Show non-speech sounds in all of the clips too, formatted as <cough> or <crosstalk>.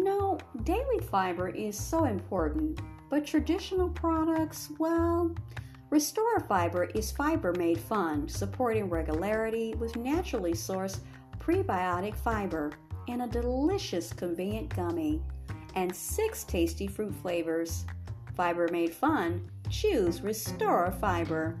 You know, daily fiber is so important, but traditional products, well, Restore Fiber is fiber made fun, supporting regularity with naturally sourced prebiotic fiber in a delicious, convenient gummy and six tasty fruit flavors. Fiber made fun. Choose Restore Fiber.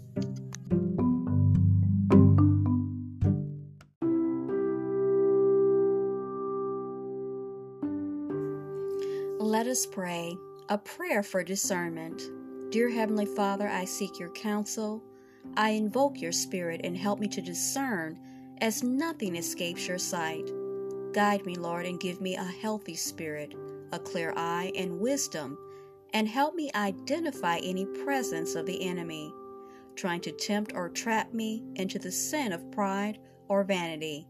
Let us pray. A prayer for discernment. Dear Heavenly Father, I seek your counsel. I invoke your Spirit and help me to discern as nothing escapes your sight. Guide me, Lord, and give me a healthy spirit, a clear eye, and wisdom, and help me identify any presence of the enemy, trying to tempt or trap me into the sin of pride or vanity.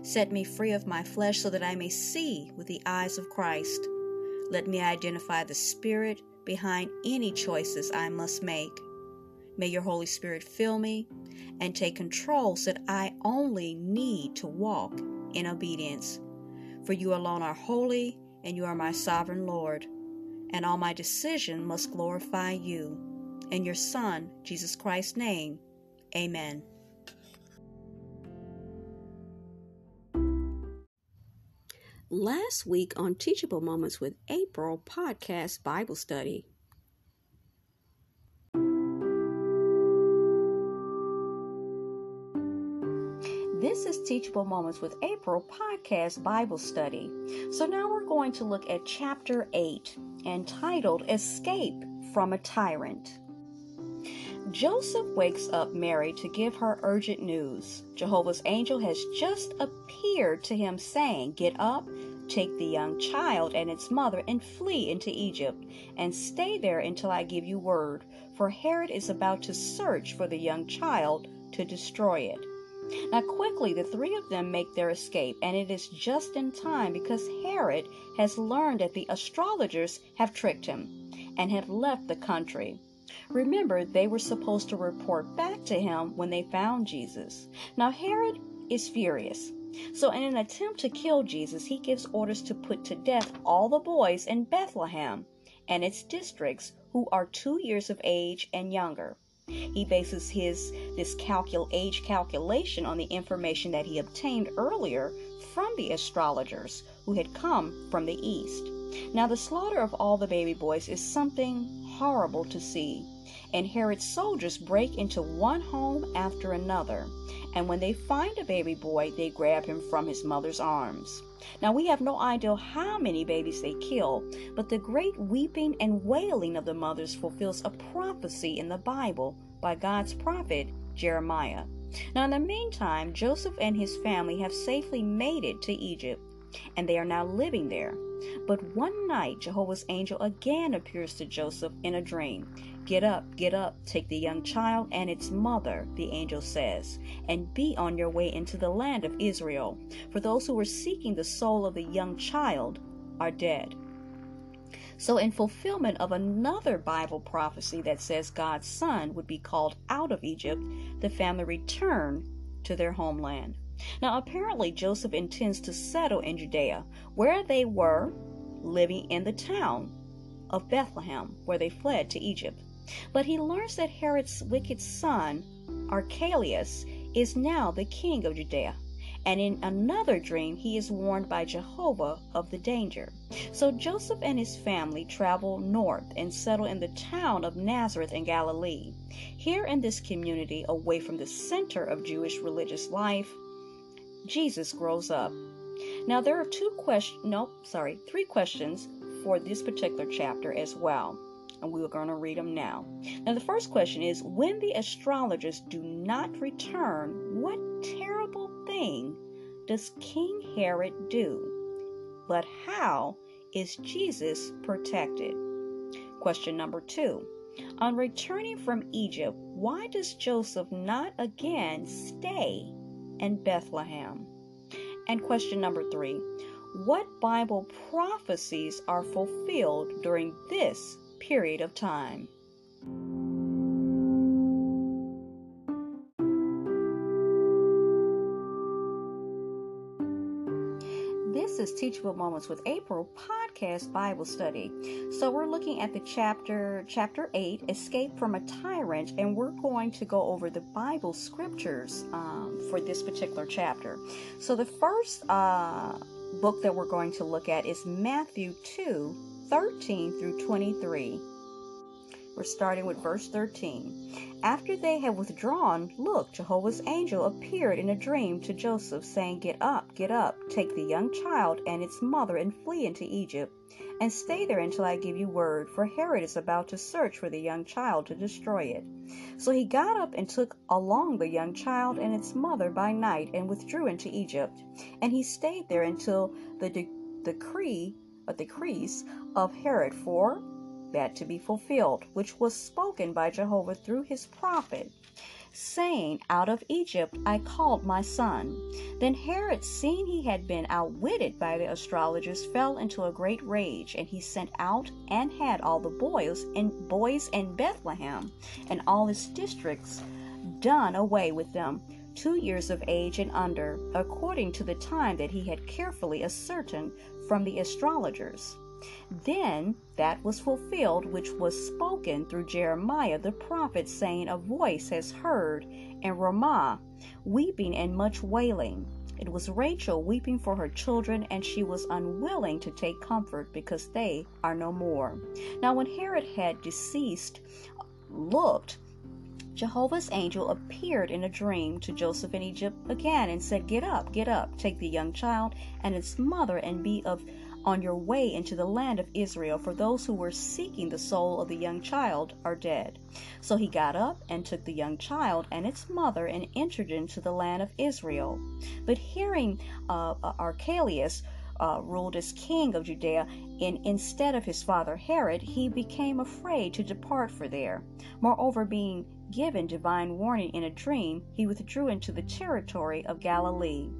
Set me free of my flesh so that I may see with the eyes of Christ. Let me identify the Spirit behind any choices I must make. May your Holy Spirit fill me and take control so that I only need to walk in obedience. For you alone are holy and you are my sovereign Lord, and all my decision must glorify you. In your Son, Jesus Christ's name, amen. Last week on Teachable Moments with April podcast Bible study. This is Teachable Moments with April podcast Bible study. So now we're going to look at chapter 8 entitled Escape from a Tyrant. Joseph wakes up Mary to give her urgent news. Jehovah's angel has just appeared to him, saying, Get up, take the young child and its mother, and flee into Egypt, and stay there until I give you word. For Herod is about to search for the young child to destroy it. Now, quickly, the three of them make their escape, and it is just in time because Herod has learned that the astrologers have tricked him and have left the country. Remember, they were supposed to report back to him when they found Jesus. Now, Herod is furious. So, in an attempt to kill Jesus, he gives orders to put to death all the boys in Bethlehem and its districts who are two years of age and younger. He bases his this calcul age calculation on the information that he obtained earlier from the astrologers who had come from the east. Now, the slaughter of all the baby boys is something horrible to see. And Herod's soldiers break into one home after another. And when they find a baby boy, they grab him from his mother's arms. Now, we have no idea how many babies they kill, but the great weeping and wailing of the mothers fulfills a prophecy in the Bible by God's prophet Jeremiah. Now, in the meantime, Joseph and his family have safely made it to Egypt, and they are now living there. But one night Jehovah's angel again appears to Joseph in a dream. Get up, get up, take the young child and its mother, the angel says, and be on your way into the land of Israel. For those who were seeking the soul of the young child are dead. So, in fulfillment of another Bible prophecy that says God's son would be called out of Egypt, the family returned to their homeland. Now, apparently, Joseph intends to settle in Judea, where they were living in the town of Bethlehem, where they fled to Egypt. But he learns that Herod's wicked son, Archelaus, is now the king of Judea. And in another dream, he is warned by Jehovah of the danger. So Joseph and his family travel north and settle in the town of Nazareth in Galilee. Here in this community, away from the center of Jewish religious life, Jesus grows up. Now there are two questions, no, sorry, three questions for this particular chapter as well. and we are going to read them now. Now, the first question is When the astrologers do not return, what terrible thing does King Herod do? But how is Jesus protected? Question number two. On returning from Egypt, why does Joseph not again stay in Bethlehem? And question number three What Bible prophecies are fulfilled during this period of time? Is Teachable Moments with April podcast Bible study. So we're looking at the chapter chapter 8, Escape from a Tyrant, and we're going to go over the Bible scriptures um, for this particular chapter. So the first uh, book that we're going to look at is Matthew 2, 13 through 23. We're starting with verse 13. After they had withdrawn, look, Jehovah's angel appeared in a dream to Joseph, saying, Get up, get up, take the young child and its mother and flee into Egypt, and stay there until I give you word, for Herod is about to search for the young child to destroy it. So he got up and took along the young child and its mother by night and withdrew into Egypt. And he stayed there until the de- decree, uh, a decrease of Herod, for that to be fulfilled, which was spoken by Jehovah through his prophet, saying, Out of Egypt I called my son. Then Herod, seeing he had been outwitted by the astrologers, fell into a great rage, and he sent out and had all the boys and boys in Bethlehem and all his districts done away with them two years of age and under, according to the time that he had carefully ascertained from the astrologers. Then that was fulfilled which was spoken through Jeremiah the prophet, saying, A voice has heard in Ramah, weeping and much wailing. It was Rachel weeping for her children, and she was unwilling to take comfort because they are no more. Now, when Herod had deceased, looked, Jehovah's angel appeared in a dream to Joseph in Egypt again and said, Get up, get up, take the young child and its mother, and be of on your way into the land of Israel, for those who were seeking the soul of the young child are dead. So he got up and took the young child and its mother and entered into the land of Israel. But hearing uh, Archelaus, uh, ruled as king of Judea, in, instead of his father Herod, he became afraid to depart for there. Moreover, being given divine warning in a dream, he withdrew into the territory of Galilee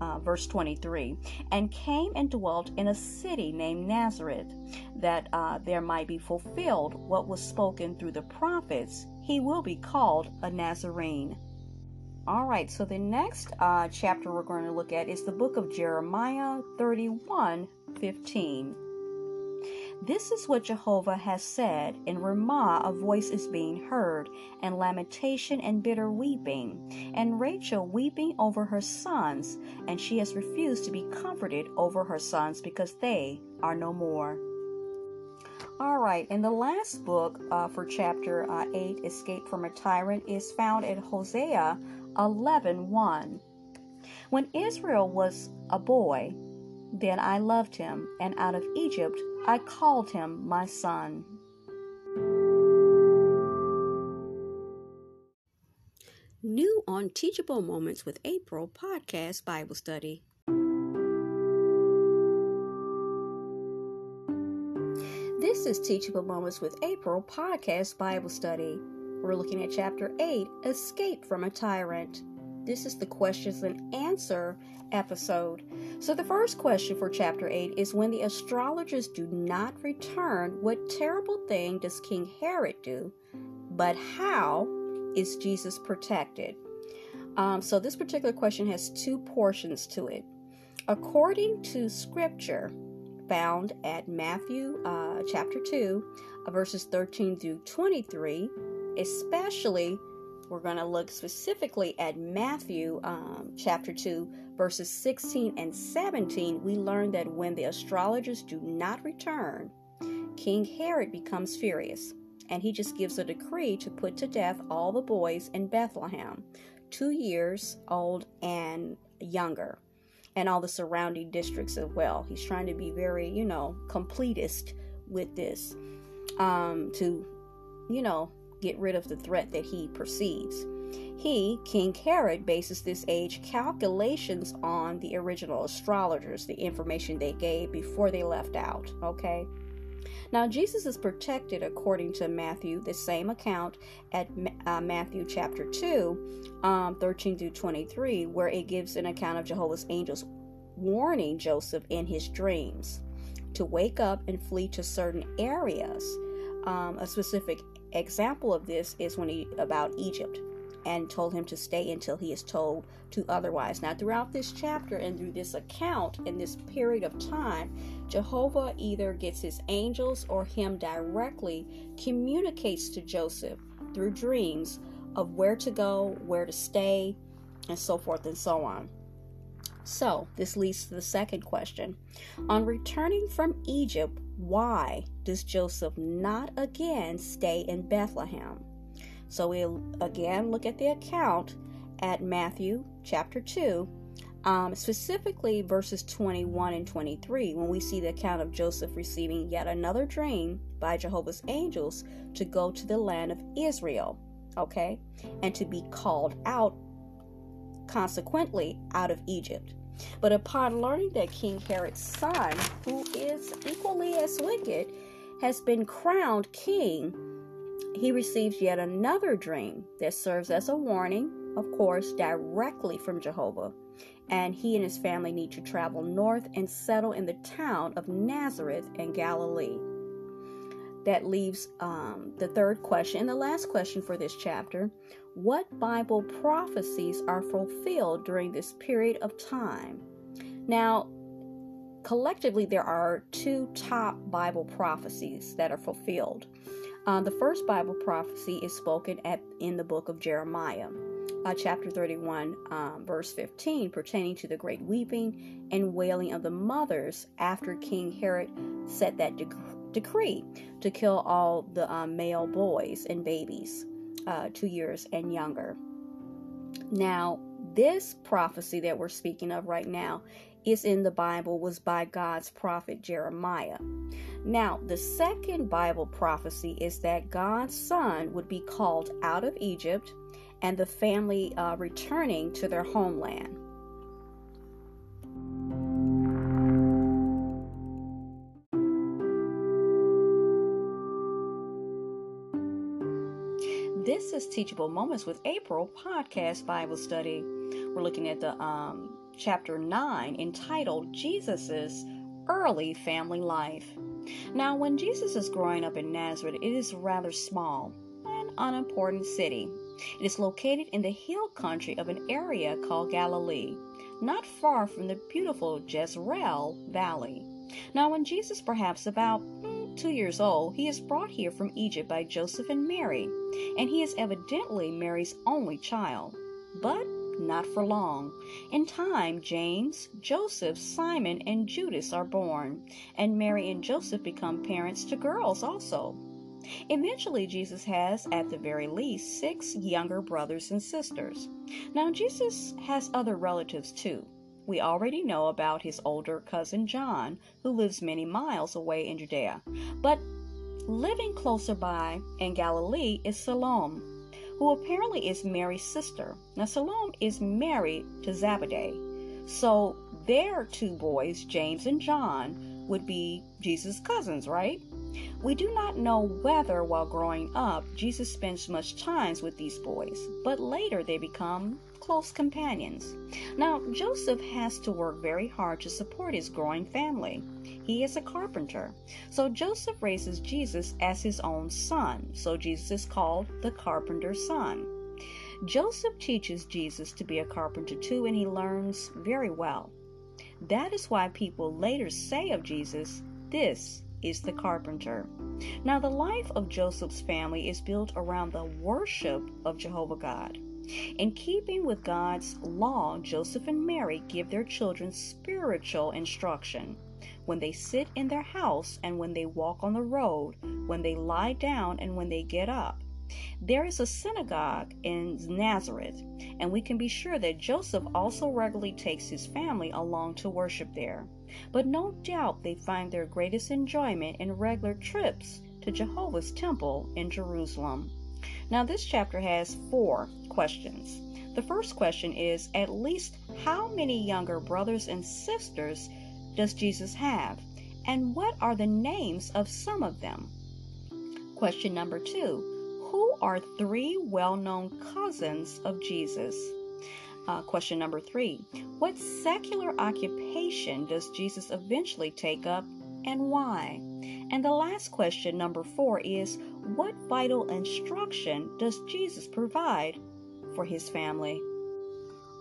uh, verse 23, and came and dwelt in a city named Nazareth, that uh, there might be fulfilled what was spoken through the prophets, he will be called a Nazarene. All right, so the next uh, chapter we're going to look at is the book of Jeremiah 31 15. This is what Jehovah has said. In Ramah a voice is being heard, and lamentation and bitter weeping, and Rachel weeping over her sons, and she has refused to be comforted over her sons because they are no more. All right, and the last book uh, for chapter uh, 8, Escape from a Tyrant, is found in Hosea 11 1. When Israel was a boy, then I loved him, and out of Egypt I called him my son. New on Teachable Moments with April podcast Bible study. This is Teachable Moments with April podcast Bible study. We're looking at chapter 8 Escape from a Tyrant. This is the questions and answer episode. So, the first question for chapter 8 is When the astrologers do not return, what terrible thing does King Herod do? But how is Jesus protected? Um, so, this particular question has two portions to it. According to scripture found at Matthew uh, chapter 2, uh, verses 13 through 23, especially we're going to look specifically at Matthew um, chapter 2, verses 16 and 17. We learn that when the astrologers do not return, King Herod becomes furious and he just gives a decree to put to death all the boys in Bethlehem, two years old and younger, and all the surrounding districts as well. He's trying to be very, you know, completist with this. um, to, you know, get rid of the threat that he perceives. He, King Herod, bases this age calculations on the original astrologers, the information they gave before they left out. Okay? Now, Jesus is protected according to Matthew, the same account at uh, Matthew chapter 2, um, 13 through 23, where it gives an account of Jehovah's angels warning Joseph in his dreams to wake up and flee to certain areas. Um, a specific example of this is when he about Egypt and told him to stay until he is told to otherwise. Now, throughout this chapter and through this account in this period of time, Jehovah either gets his angels or him directly communicates to Joseph through dreams of where to go, where to stay, and so forth and so on. So, this leads to the second question. On returning from Egypt, why does Joseph not again stay in Bethlehem? So we'll again look at the account at Matthew chapter 2, um, specifically verses 21 and 23, when we see the account of Joseph receiving yet another dream by Jehovah's angels to go to the land of Israel, okay, and to be called out, consequently, out of Egypt. But upon learning that King Herod's son, who is equally as wicked, has been crowned king, he receives yet another dream that serves as a warning, of course, directly from Jehovah. And he and his family need to travel north and settle in the town of Nazareth in Galilee. That leaves um, the third question and the last question for this chapter. What Bible prophecies are fulfilled during this period of time? Now, collectively, there are two top Bible prophecies that are fulfilled. Uh, the first Bible prophecy is spoken at in the book of Jeremiah, uh, chapter 31, um, verse 15, pertaining to the great weeping and wailing of the mothers after King Herod set that dec- decree to kill all the um, male boys and babies, uh, two years and younger. Now, this prophecy that we're speaking of right now is in the Bible was by God's prophet Jeremiah. Now, the second Bible prophecy is that God's son would be called out of Egypt and the family uh, returning to their homeland. Is Teachable Moments with April podcast Bible study. We're looking at the um, chapter 9 entitled Jesus's Early Family Life. Now, when Jesus is growing up in Nazareth, it is rather small and unimportant city. It is located in the hill country of an area called Galilee, not far from the beautiful Jezreel Valley. Now, when Jesus, perhaps about hmm, two years old, he is brought here from Egypt by Joseph and Mary, and he is evidently Mary's only child. But not for long. In time, James, Joseph, Simon, and Judas are born, and Mary and Joseph become parents to girls also. Eventually, Jesus has, at the very least, six younger brothers and sisters. Now, Jesus has other relatives too. We already know about his older cousin John, who lives many miles away in Judea. But living closer by in Galilee is Salome, who apparently is Mary's sister. Now, Salome is married to Zebedee. So, their two boys, James and John, would be Jesus' cousins, right? We do not know whether, while growing up, Jesus spends much time with these boys, but later they become close companions. Now, Joseph has to work very hard to support his growing family. He is a carpenter. So Joseph raises Jesus as his own son. So Jesus is called the carpenter's son. Joseph teaches Jesus to be a carpenter too, and he learns very well. That is why people later say of Jesus, This is the carpenter. Now, the life of Joseph's family is built around the worship of Jehovah God. In keeping with God's law, Joseph and Mary give their children spiritual instruction when they sit in their house and when they walk on the road, when they lie down and when they get up. There is a synagogue in Nazareth, and we can be sure that Joseph also regularly takes his family along to worship there. But no doubt they find their greatest enjoyment in regular trips to Jehovah's temple in Jerusalem. Now, this chapter has four questions. The first question is At least how many younger brothers and sisters does Jesus have? And what are the names of some of them? Question number two Who are three well known cousins of Jesus? Uh, question number three What secular occupation does Jesus eventually take up and why? And the last question, number four, is What vital instruction does Jesus provide for his family?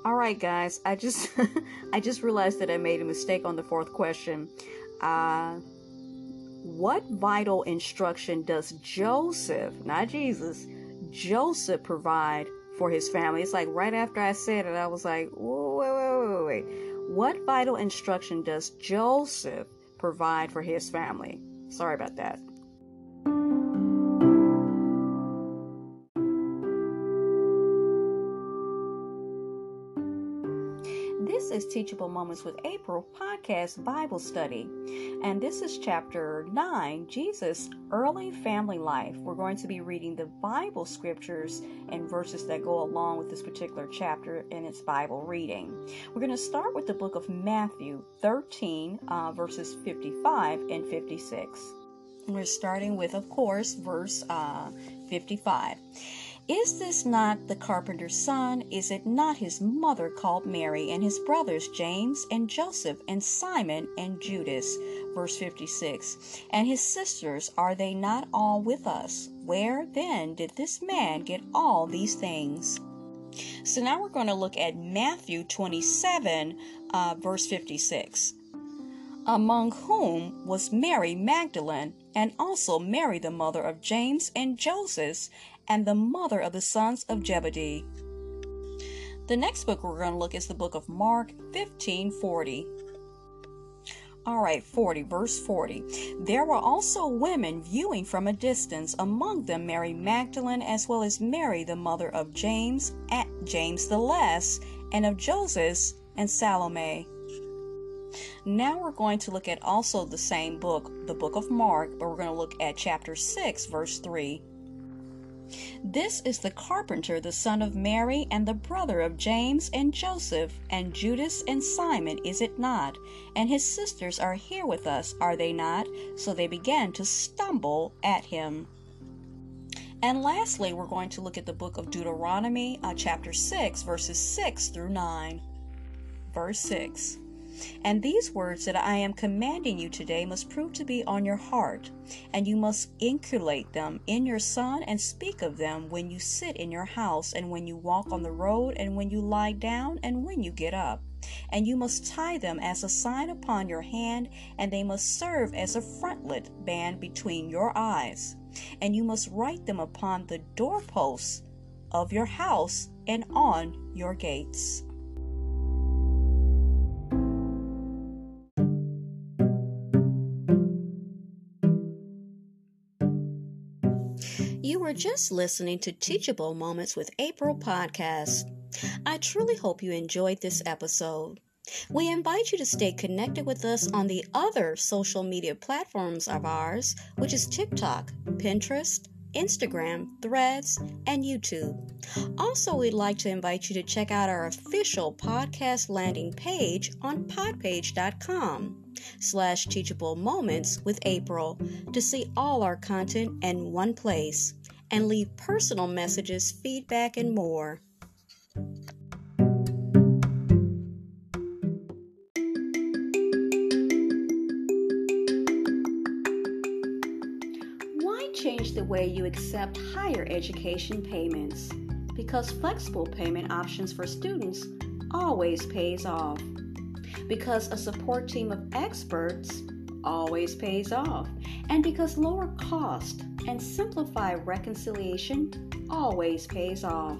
All right, guys, I just <laughs> I just realized that I made a mistake on the fourth question. Uh, what vital instruction does Joseph, not Jesus, Joseph provide for his family? It's like right after I said it, I was like, wait, wait, wait, wait. What vital instruction does Joseph provide for his family? Sorry about that. Teachable Moments with April podcast Bible study. And this is chapter 9 Jesus' early family life. We're going to be reading the Bible scriptures and verses that go along with this particular chapter in its Bible reading. We're going to start with the book of Matthew 13, uh, verses 55 and 56. We're starting with, of course, verse uh, 55. Is this not the carpenter's son? Is it not his mother called Mary, and his brothers James and Joseph, and Simon and Judas? Verse 56. And his sisters, are they not all with us? Where then did this man get all these things? So now we're going to look at Matthew 27, uh, verse 56. Among whom was Mary Magdalene, and also Mary, the mother of James and Joseph, and the mother of the sons of Zebedee. The next book we're going to look is the book of Mark 1540. All right, 40, verse 40. There were also women viewing from a distance, among them Mary Magdalene, as well as Mary, the mother of James, at James the Less, and of Joseph and Salome. Now we're going to look at also the same book, the book of Mark, but we're going to look at chapter 6, verse 3. This is the carpenter, the son of Mary, and the brother of James and Joseph, and Judas and Simon, is it not? And his sisters are here with us, are they not? So they began to stumble at him. And lastly, we're going to look at the book of Deuteronomy, uh, chapter 6, verses 6 through 9. Verse 6. And these words that I am commanding you today must prove to be on your heart, and you must inculcate them in your son and speak of them when you sit in your house, and when you walk on the road, and when you lie down, and when you get up. And you must tie them as a sign upon your hand, and they must serve as a frontlet band between your eyes. And you must write them upon the doorposts of your house and on your gates. Were just listening to Teachable Moments with April podcast. I truly hope you enjoyed this episode. We invite you to stay connected with us on the other social media platforms of ours, which is TikTok, Pinterest, Instagram, Threads, and YouTube. Also, we'd like to invite you to check out our official podcast landing page on podpage.com slash teachable moments with April to see all our content in one place and leave personal messages, feedback, and more. Why change the way you accept higher education payments? Because flexible payment options for students always pays off. Because a support team of experts always pays off. And because lower cost and simplified reconciliation always pays off.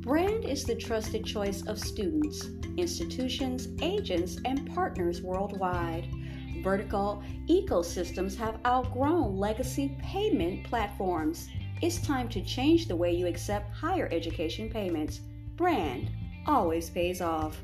Brand is the trusted choice of students, institutions, agents, and partners worldwide. Vertical ecosystems have outgrown legacy payment platforms. It's time to change the way you accept higher education payments. Brand always pays off.